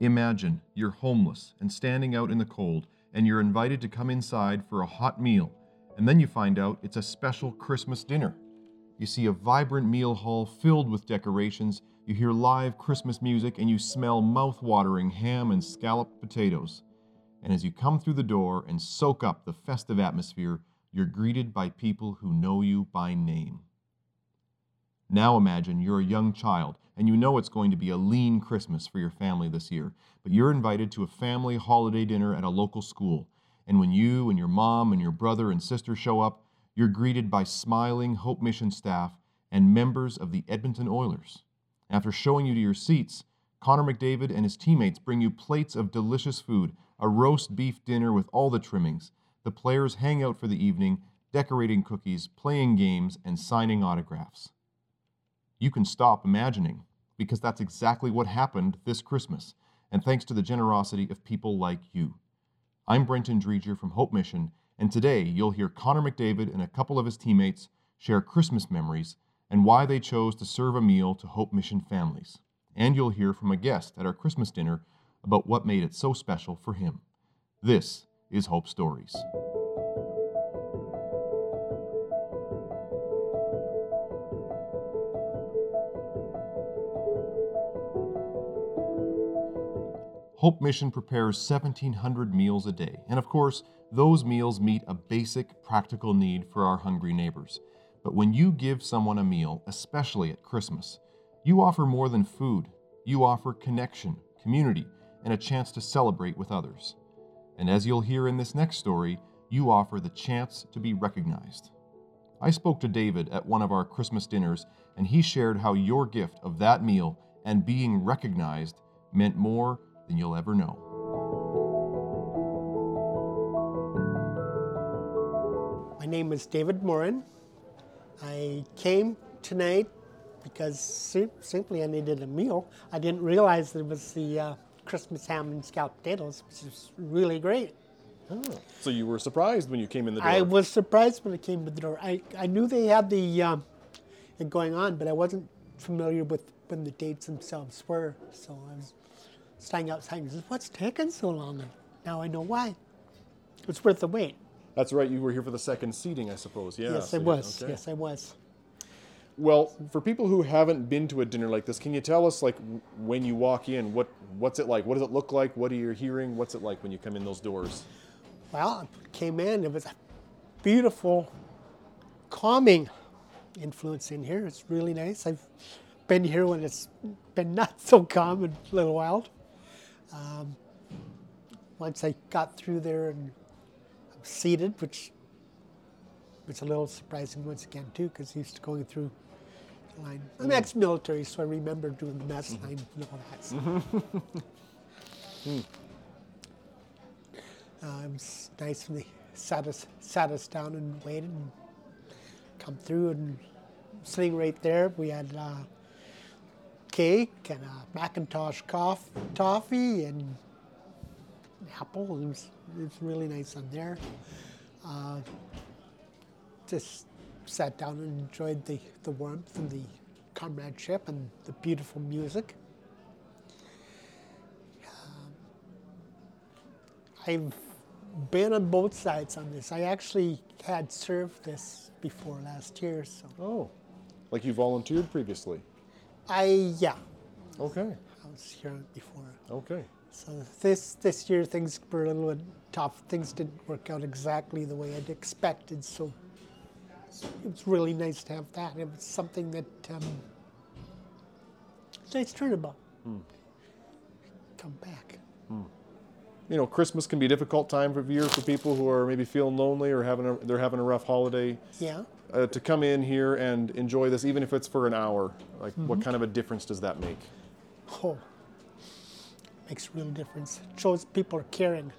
Imagine you're homeless and standing out in the cold, and you're invited to come inside for a hot meal, and then you find out it's a special Christmas dinner. You see a vibrant meal hall filled with decorations, you hear live Christmas music, and you smell mouth-watering ham and scalloped potatoes. And as you come through the door and soak up the festive atmosphere, you're greeted by people who know you by name. Now imagine you're a young child and you know it's going to be a lean Christmas for your family this year, but you're invited to a family holiday dinner at a local school. And when you and your mom and your brother and sister show up, you're greeted by smiling Hope Mission staff and members of the Edmonton Oilers. After showing you to your seats, Connor McDavid and his teammates bring you plates of delicious food, a roast beef dinner with all the trimmings. The players hang out for the evening, decorating cookies, playing games, and signing autographs. You can stop imagining, because that's exactly what happened this Christmas, and thanks to the generosity of people like you. I'm Brenton Dreger from Hope Mission, and today you'll hear Connor McDavid and a couple of his teammates share Christmas memories and why they chose to serve a meal to Hope Mission families. And you'll hear from a guest at our Christmas dinner about what made it so special for him. This is Hope Stories. Hope Mission prepares 1,700 meals a day, and of course, those meals meet a basic practical need for our hungry neighbors. But when you give someone a meal, especially at Christmas, you offer more than food. You offer connection, community, and a chance to celebrate with others. And as you'll hear in this next story, you offer the chance to be recognized. I spoke to David at one of our Christmas dinners, and he shared how your gift of that meal and being recognized meant more than you'll ever know. My name is David Morin. I came tonight because sim- simply I needed a meal. I didn't realize it was the uh, Christmas ham and scalloped potatoes, which is really great. Oh, so you were surprised when you came in the door. I was surprised when I came to the door. I, I knew they had the um, it going on, but I wasn't familiar with when the dates themselves were. So I was standing outside and says, "What's taking so long?" And now I know why. It's worth the wait. That's right. You were here for the second seating, I suppose. Yeah. yes, so I was. okay. Yes, I was. Well, for people who haven't been to a dinner like this, can you tell us, like, w- when you walk in, what what's it like? What does it look like? What are you hearing? What's it like when you come in those doors? Well, I came in. It was a beautiful, calming influence in here. It's really nice. I've been here when it's been not so calm and a little wild. Um, once I got through there and I'm seated, which was a little surprising once again too, because he's going through the line. I'm ex-military, so I remember doing the mess line and all that. So. Uh, it was nice when they sat us, sat us down and waited and come through and sitting right there. We had uh, cake and a Macintosh coff, toffee and apple. It was, it was really nice on there. Uh, just sat down and enjoyed the, the warmth and the comradeship and the beautiful music. I've been on both sides on this. I actually had served this before last year, so Oh, like you volunteered previously. I yeah, Okay. I was here before. Okay. So this this year things were a little bit tough. Things didn't work out exactly the way I'd expected. So it was really nice to have that. It was something that um, nice turnabout. Come back. You know, Christmas can be a difficult time of year for people who are maybe feeling lonely or having a, they're having a rough holiday. Yeah. Uh, to come in here and enjoy this, even if it's for an hour, like what kind of a difference does that make? Oh, makes a real difference. It shows people are caring.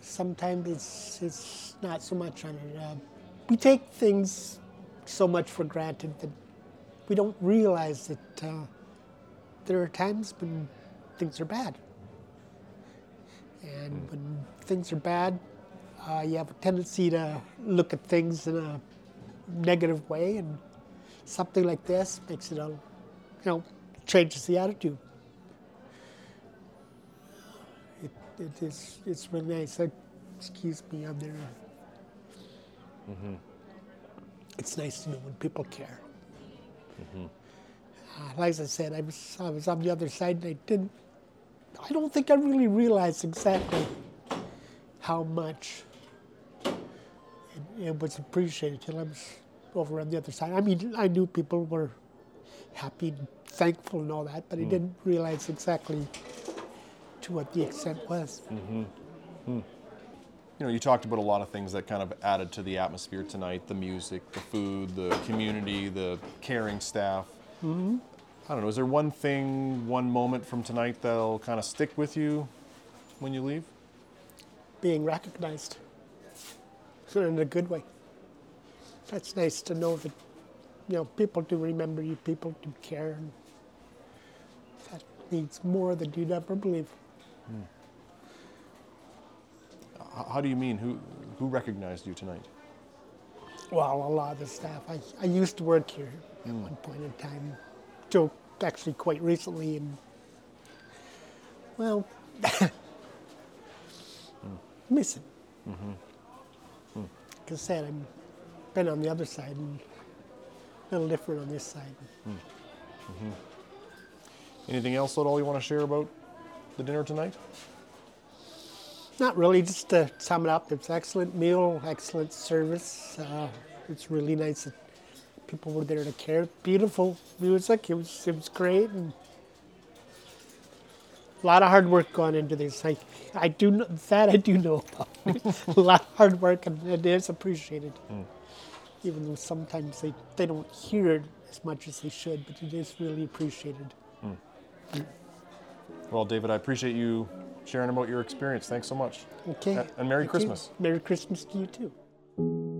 Sometimes it's, it's not so much on. Uh, we take things so much for granted that we don't realize that uh, there are times when things are bad. And when things are bad, uh, you have a tendency to look at things in a negative way, and something like this makes it a, you know, changes the attitude. it is it's really nice. Uh, excuse me, I'm there. It's nice to know when people care. Uh, like I said, I was I was on the other side, and I didn't. I don't think I really realized exactly how much it, it was appreciated till I was over on the other side. I mean, I knew people were happy, and thankful, and all that, but I mm. didn't realize exactly to what the extent was. Mm-hmm. Hmm. You know, you talked about a lot of things that kind of added to the atmosphere tonight: the music, the food, the community, the caring staff. Mm-hmm. I don't know. Is there one thing, one moment from tonight that'll kind of stick with you when you leave? Being recognized in a good way. That's nice to know that you know people do remember you, people do care, and that means more than you'd ever believe. H- How do you mean? Who who recognized you tonight? Well, a lot of the staff. I, I used to work here at mm. one point in time. Joe, actually, quite recently, and well, miss it. Mm-hmm. Like I said, I've been on the other side and a little different on this side. Anything else at all you want to share about the dinner tonight? Not really, just to sum it up, it's excellent meal, excellent service. Uh, it's really nice that people were there to care. Beautiful music, it was, it was great. And a lot of hard work gone into this. I, I do know, that I do know about. a lot of hard work and it is appreciated. Hmm. Even though sometimes they, they don't hear it as much as they should, but it is really appreciated. Hmm. Well, David, I appreciate you sharing about your experience. Thanks so much. Okay. A- and Merry Thank you. Christmas. Merry Christmas to you too.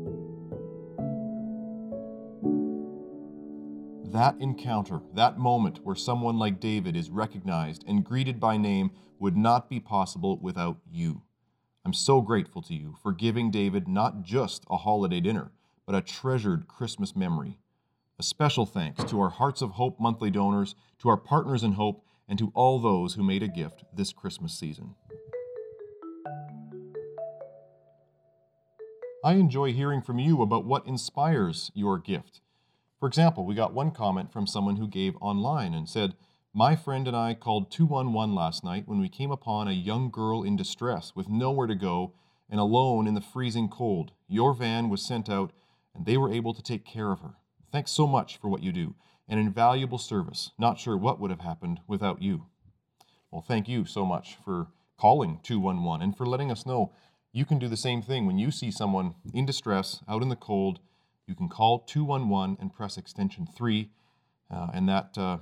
That encounter, that moment where someone like David is recognized and greeted by name would not be possible without you. I'm so grateful to you for giving David not just a holiday dinner, but a treasured Christmas memory. A special thanks to our Hearts of Hope monthly donors, to our partners in hope, and to all those who made a gift this Christmas season. I enjoy hearing from you about what inspires your gift. For example, we got one comment from someone who gave online and said, My friend and I called 211 last night when we came upon a young girl in distress with nowhere to go and alone in the freezing cold. Your van was sent out and they were able to take care of her. Thanks so much for what you do. An invaluable service. Not sure what would have happened without you. Well, thank you so much for calling 211 and for letting us know you can do the same thing when you see someone in distress out in the cold. You can call 211 and press extension 3, uh, and that uh,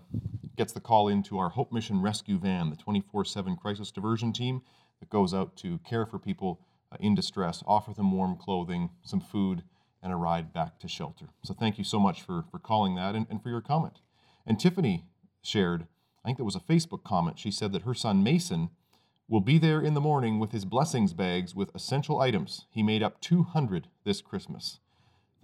gets the call into our Hope Mission Rescue Van, the 24 7 crisis diversion team that goes out to care for people uh, in distress, offer them warm clothing, some food, and a ride back to shelter. So thank you so much for, for calling that and, and for your comment. And Tiffany shared, I think that was a Facebook comment. She said that her son Mason will be there in the morning with his blessings bags with essential items. He made up 200 this Christmas.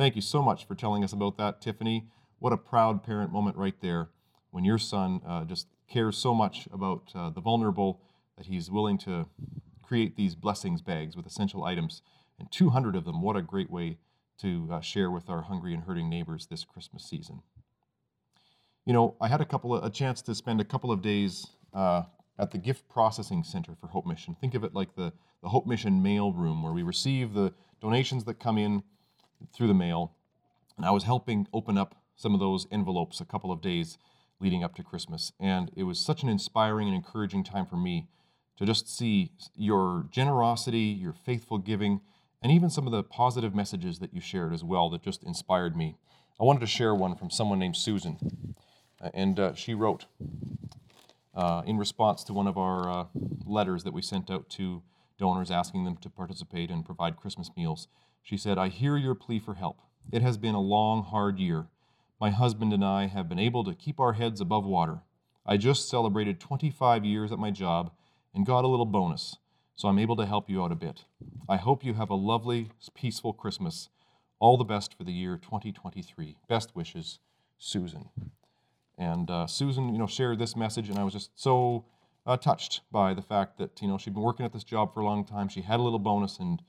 Thank you so much for telling us about that, Tiffany. What a proud parent moment right there when your son uh, just cares so much about uh, the vulnerable that he's willing to create these blessings bags with essential items. And 200 of them, what a great way to uh, share with our hungry and hurting neighbors this Christmas season. You know, I had a couple of, a chance to spend a couple of days uh, at the gift processing center for Hope Mission. Think of it like the, the Hope Mission mail room where we receive the donations that come in through the mail. And I was helping open up some of those envelopes a couple of days leading up to Christmas. And it was such an inspiring and encouraging time for me to just see your generosity, your faithful giving, and even some of the positive messages that you shared as well that just inspired me. I wanted to share one from someone named Susan. Uh, And uh, she wrote, uh, in response to one of our uh, letters that we sent out to donors asking them to participate and provide Christmas meals. She said, I hear your plea for help. It has been a long, hard year. My husband and I have been able to keep our heads above water. I just celebrated 25 years at my job and got a little bonus, so I'm able to help you out a bit. I hope you have a lovely, peaceful Christmas. All the best for the year 2023. Best wishes, Susan. And uh, Susan, you know, shared this message, and I was just so uh, touched by the fact that you know she'd been working at this job for a long time. She had a little bonus, and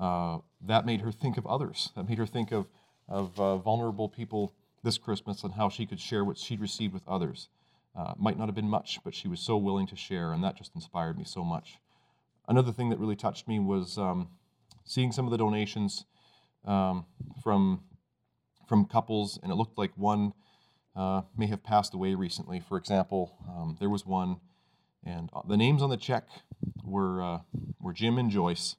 uh, that made her think of others. That made her think of of uh, vulnerable people this Christmas and how she could share what she'd received with others. Uh, might not have been much, but she was so willing to share, and that just inspired me so much. Another thing that really touched me was um, seeing some of the donations um, from from couples, and it looked like one uh, may have passed away recently. For example, um, there was one, and uh, the names on the check were uh, were Jim and Joyce,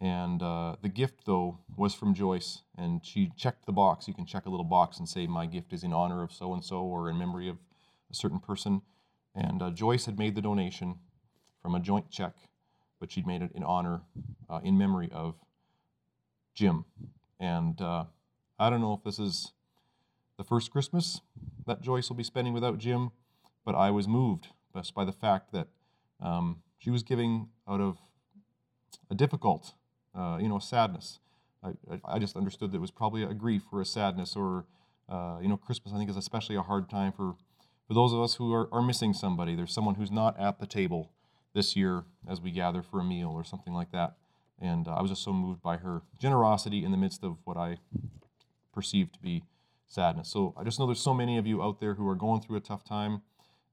and uh, the gift though was from Joyce, and she checked the box. You can check a little box and say, "My gift is in honor of so and so," or in memory of a certain person. And uh, Joyce had made the donation from a joint check, but she'd made it in honor, uh, in memory of Jim. And I don't know if this is the first Christmas that Joyce will be spending without Jim, but I was moved by the fact that um, she was giving out of a difficult, uh, you know, sadness. I, I just understood that it was probably a grief or a sadness or, uh, you know, Christmas I think is especially a hard time for, for those of us who are, are missing somebody. There's someone who's not at the table this year as we gather for a meal or something like that. And uh, I was just so moved by her generosity in the midst of what I perceived to be sadness. So I just know there's so many of you out there who are going through a tough time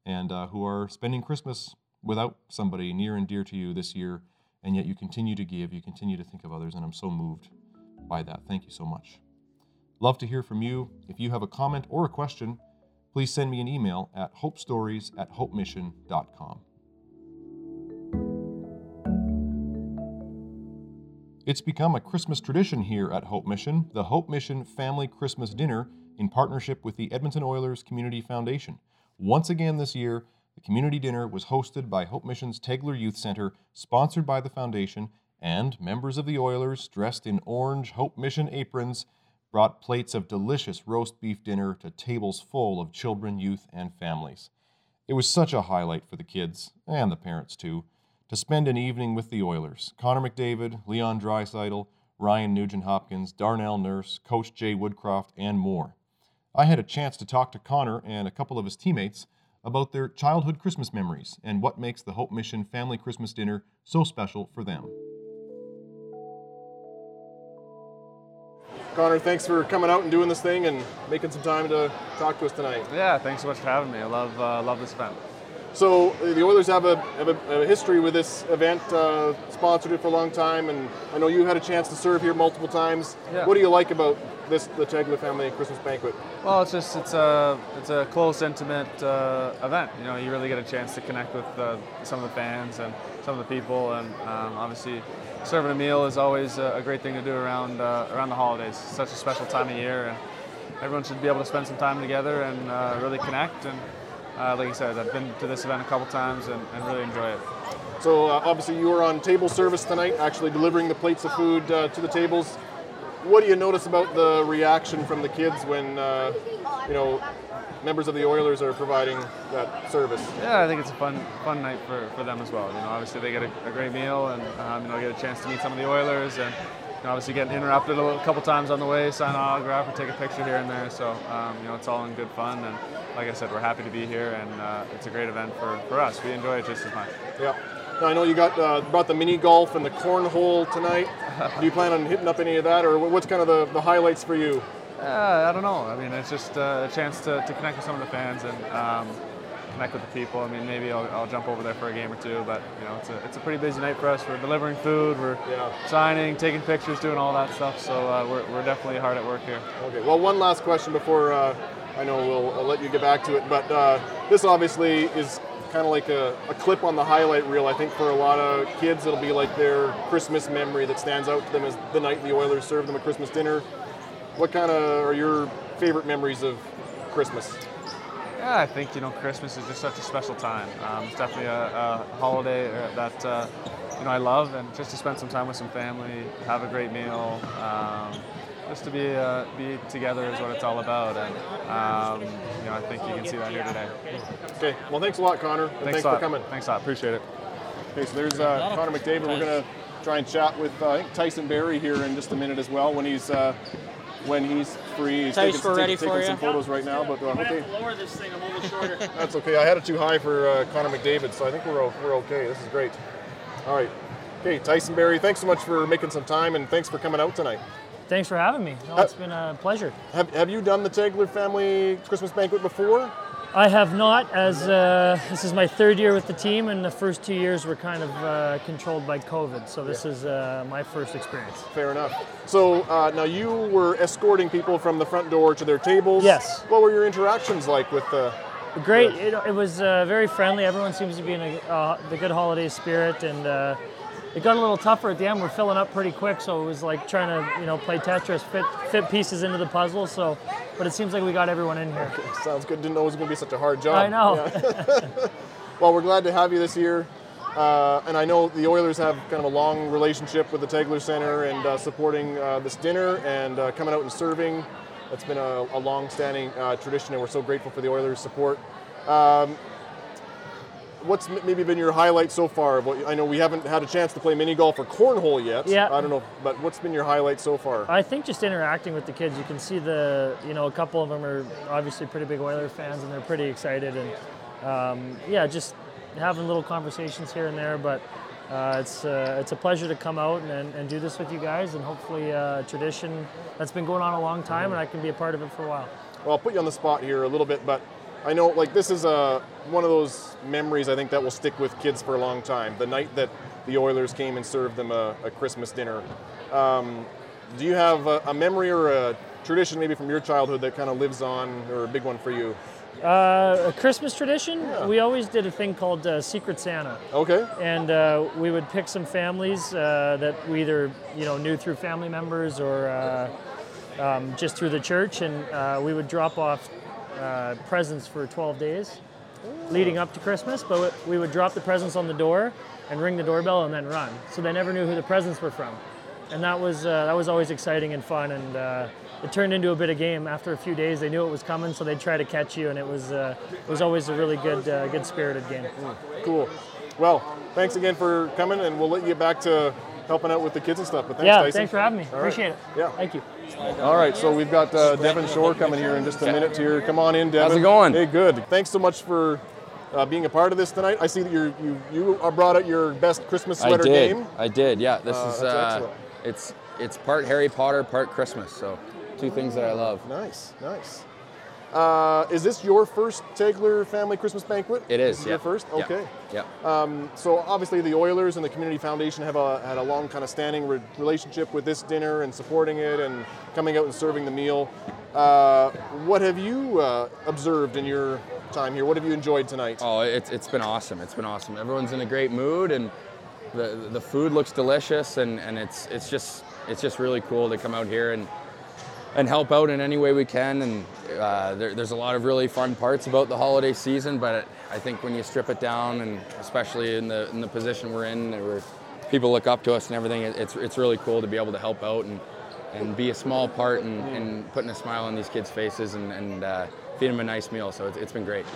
and uh, who are spending Christmas without somebody near and dear to you this year, and yet you continue to give, you continue to think of others, and I'm so moved by that. Thank you so much. Love to hear from you. If you have a comment or a question, please send me an email at hopestories at hopemission.com. It's become a Christmas tradition here at Hope Mission, the Hope Mission Family Christmas Dinner in partnership with the Edmonton Oilers Community Foundation. Once again this year, the community dinner was hosted by Hope Mission's Tegler Youth Center, sponsored by the foundation, and members of the Oilers, dressed in orange Hope Mission aprons, brought plates of delicious roast beef dinner to tables full of children, youth, and families. It was such a highlight for the kids, and the parents too, to spend an evening with the Oilers. Connor McDavid, Leon Draisaitl, Ryan Nugent Hopkins, Darnell Nurse, Coach Jay Woodcroft, and more. I had a chance to talk to Connor and a couple of his teammates about their childhood Christmas memories and what makes the Hope Mission Family Christmas Dinner so special for them. Connor, thanks for coming out and doing this thing and making some time to talk to us tonight. Yeah, thanks so much for having me. I love uh, love this event. So uh, the Oilers have a, have a, a history with this event, uh, sponsored it for a long time, and I know you had a chance to serve here multiple times. Yeah. What do you like about this, the Tegler family Christmas banquet? Well, it's just it's a it's a close, intimate uh, event. You know, you really get a chance to connect with uh, some of the fans and some of the people, and um, obviously, serving a meal is always a, a great thing to do around uh, around the holidays. It's such a special time of year, and everyone should be able to spend some time together and uh, really connect and uh, like I said, I've been to this event a couple times and, and really enjoy it. So uh, obviously you were on table service tonight, actually delivering the plates of food uh, to the tables. What do you notice about the reaction from the kids when uh, you know members of the Oilers are providing that service? Yeah, I think it's a fun fun night for, for them as well. You know, obviously they get a, a great meal and um, you know get a chance to meet some of the Oilers and you know, obviously getting interrupted a, little, couple times on the way, sign an autograph or take a picture here and there. So um, you know it's all in good fun and like I said, we're happy to be here, and uh, it's a great event for, for us. We enjoy it just as much. Yeah. Now I know you got uh, brought the mini golf and the cornhole tonight. Do you plan on hitting up any of that, or what's kind of the, the highlights for you? Uh, I don't know. I mean, it's just uh, a chance to, to connect with some of the fans and um, connect with the people. I mean, maybe I'll, I'll, jump over there for a game or two, but you know, it's a, it's a pretty busy night for us. We're delivering food, we're yeah. signing, taking pictures, doing all that stuff. So uh, we're, we're definitely hard at work here. Okay. Well, one last question before uh, I know we'll I'll let you get back to it, but uh, this obviously is kind of like a, a, clip on the highlight reel. I think for a lot of kids, it'll be like their Christmas memory that stands out to them as the night the Oilers served them a Christmas dinner. What kind of are your favorite memories of Christmas? Yeah, I think you know Christmas is just such a special time. Um, it's definitely a, a holiday uh, that uh, you know I love, and just to spend some time with some family, have a great meal. Um, just to be uh, be together is what it's all about, and um, you know I think you can see that here today. Okay, well thanks a lot, Connor. Thanks, thanks for coming. Thanks a lot. Appreciate it. Okay, so there's uh, Connor McDavid. We're gonna try and chat with uh, I think Tyson Barrie here in just a minute as well when he's uh, when he's free. He's taking, taking- ready taking for some you. photos right now, but uh, okay. Lower this thing a little shorter. That's okay. I had it too high for uh, Connor McDavid, so I think we're, we're okay. This is great. All right. Okay, Tyson Barrie, thanks so much for making some time and thanks for coming out tonight. Thanks for having me. No, it's been a pleasure. Have, have you done the Tegler family Christmas banquet before? I have not, as uh, this is my third year with the team, and the first two years were kind of uh, controlled by COVID. So this is uh, my first experience. Fair enough. So uh, now you were escorting people from the front door to their tables. Yes. What were your interactions like with the? Great. It, it was uh, very friendly. Everyone seems to be in a, uh, the good holiday spirit, and uh, it got a little tougher at the end. We're filling up pretty quick, so it was like trying to you know play Tetris, fit fit pieces into the puzzle. So, but it seems like we got everyone in here. Sounds good. Didn't know it was going to be such a hard job. I know. Yeah. well, we're glad to have you this year. Uh, and I know the Oilers have kind of a long relationship with the Tegler Center and uh, supporting uh, this dinner and uh, coming out and serving. That's been a, a long-standing uh, tradition, and we're so grateful for the Oilers' support. Um, what's maybe been your highlight so far? Well, I know we haven't had a chance to play mini golf or cornhole yet. Yeah. I don't know, but what's been your highlight so far? I think just interacting with the kids, you can see the, you know, a couple of them are obviously pretty big Oiler fans and they're pretty excited. And um, yeah, just having little conversations here and there. But uh, it's, uh, it's a pleasure to come out and, and, do this with you guys and hopefully uh, a tradition that's been going on a long time and I can be a part of it for a while. Well, I'll put you on the spot here a little bit, but I know like this is a one of those memories I think that will stick with kids for a long time. The night that the Oilers came and served them a, a Christmas dinner. Um, do you have a, a memory or a tradition maybe from your childhood that kind of lives on, or a big one for you? Uh, a Christmas tradition, Yeah. we always did a thing called uh, Secret Santa. Okay. and uh, we would pick some families uh, that we either you know knew through family members or uh, um, just through the church, and uh, we would drop off uh, presents for 12 days leading up to Christmas. But we would drop the presents on the door and ring the doorbell and then run. So they never knew who the presents were from, and that was uh, that was always exciting and fun. And uh, it turned into a bit of game. After a few days, they knew it was coming, so they'd try to catch you, and it was uh, it was always a really good uh, good spirited game. Cool. Well, thanks again for coming, and we'll let you get back to helping out with the kids and stuff. But thanks, yeah, Tyson. thanks for having me. All right. Appreciate it. Yeah. Thank you. All right, so we've got uh, Devin Shore coming here in just a minute here. Come on in, Devin. How's it going? Hey, good. Thanks so much for uh, being a part of this tonight. I see that you're, you you are brought out your best Christmas I sweater did. game. I did. Yeah. This Uh, is that's uh, it's it's part Harry Potter, part Christmas. So two things that I love. Nice, nice. Uh, is this your first Tegler family Christmas banquet? It is. Yeah. your first? Yeah. Okay. Yeah. Um, so obviously the Oilers and the Community Foundation have a, had a long kind of standing re- relationship with this dinner and supporting it and coming out and serving the meal. Uh, what have you uh, observed in your time here? What have you enjoyed tonight? Oh, it's it's been awesome. It's been awesome. Everyone's in a great mood, and the the food looks delicious, and, and it's it's just it's just really cool to come out here and and help out in any way we can. And uh, there, there's a lot of really fun parts about the holiday season, but I think when you strip it down, and especially in the in the position we're in, where people look up to us and everything, it- it's it's really cool to be able to help out and and be a small part in, in putting a smile on these kids' faces and, and uh, feed them a nice meal. So it's, it's been great.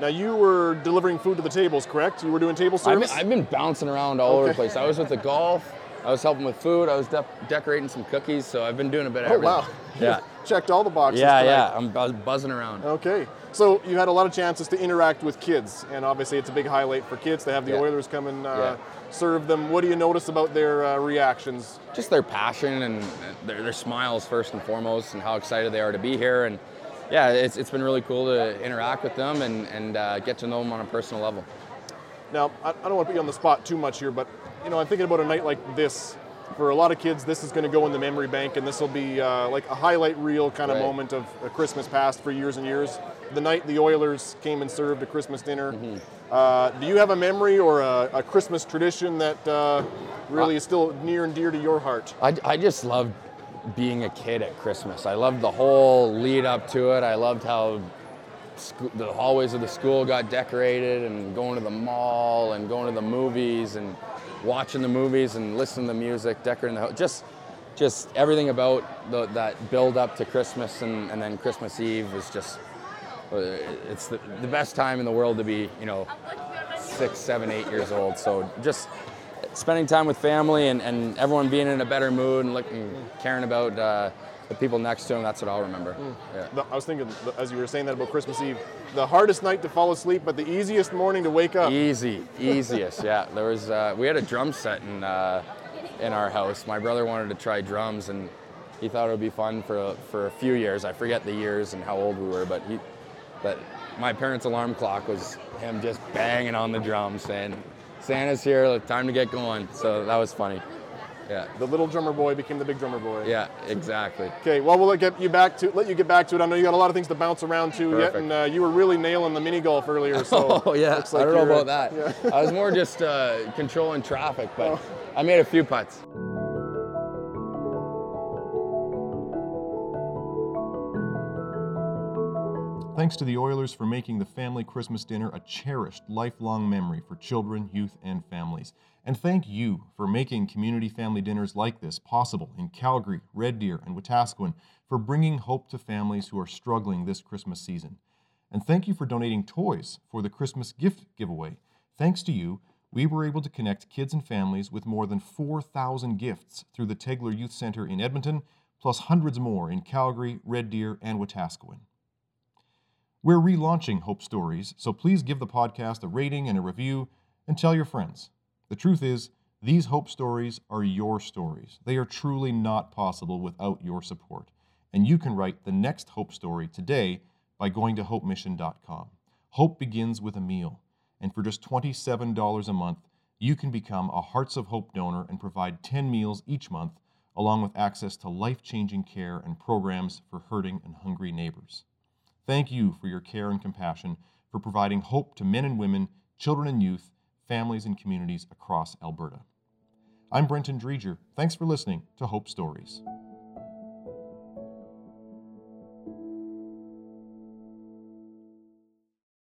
Now you were delivering food to the tables, correct? You were doing table I've been, service. I've been bouncing around all over the place. I was with the golf. I was helping with food. I was de- decorating some cookies. So I've been doing a bit of oh everything. wow! Yeah. Checked all the boxes. Yeah, yeah. I'm buzz- buzzing around. Okay. So you had a lot of chances to interact with kids, and obviously it's a big highlight for kids to have the Yeah. Oilers come and uh, Yeah. serve them. What do you notice about their uh, reactions? Just their passion and their, their smiles first and foremost, and how excited they are to be here. And yeah, it's, it's been really cool to interact with them and, and uh, get to know them on a personal level. Now, I, I don't want to put you on the spot too much here, but you know, I'm thinking about a night like this. For a lot of kids, this is going to go in the memory bank, and this will be uh, like a highlight reel kind of Right. moment of a Christmas past for years and years. The night the Oilers came and served a Christmas dinner. Mm-hmm. Uh, do you have a memory or a, a Christmas tradition that uh, really is still near and dear to your heart? I, I just loved being a kid at Christmas. I loved the whole lead up to it. I loved how the hallways of the school got decorated and going to the mall and going to the movies and watching the movies and listening to the music, decorating the house. Just, just everything about the, that build up to Christmas and, and then Christmas Eve is just, uh, it's the, the best time in the world to be, you know, six, seven, eight years old. So just spending time with family and, and everyone being in a better mood and looking, caring about uh, the people next to him. That's what I'll remember. Mm. Yeah. The- I was thinking, as you were saying that about Christmas Eve, the hardest night to fall asleep, but the easiest morning to wake up. Easy, easiest. Yeah, there was. Uh, we had a drum set in uh, in our house. My brother wanted to try drums, and he thought it would be fun for for a few years. I forget the years and how old we were, but he, but my parents' alarm clock was him just banging on the drums, saying, "Santa's here, time to get going." So that was funny. Yeah, The little drummer boy became the big drummer boy. yeah, exactly. Okay, well, we'll let get you back to let you get back to it. I know you got a lot of things to bounce around to yet, and uh, you were really nailing the mini golf earlier. So Oh yeah, looks like I don't know about that. I was more just uh, controlling traffic, but Oh. I made a few putts. Thanks to the Oilers for making the family Christmas dinner a cherished lifelong memory for children, youth, and families. And thank you for making community family dinners like this possible in Calgary, Red Deer, and Wetaskiwin for bringing hope to families who are struggling this Christmas season. And thank you for donating toys for the Christmas gift giveaway. Thanks to you, we were able to connect kids and families with more than 4,000 gifts through the Tegler Youth Center in Edmonton, plus hundreds more in Calgary, Red Deer, and Wetaskiwin. We're relaunching Hope Stories, so please give the podcast a rating and a review and tell your friends. The truth is, these Hope Stories are your stories. They are truly not possible without your support. And you can write the next Hope Story today by going to hopemission.com. Hope begins with a meal, and for just $27 a month, you can become a Hearts of Hope donor and provide 10 meals each month, along with access to life changing care and programs for hurting and hungry neighbors. Thank you for your care and compassion for providing hope to men and women, children and youth, families and communities across Alberta. I'm Brenton Dreger. Thanks for listening to Hope Stories.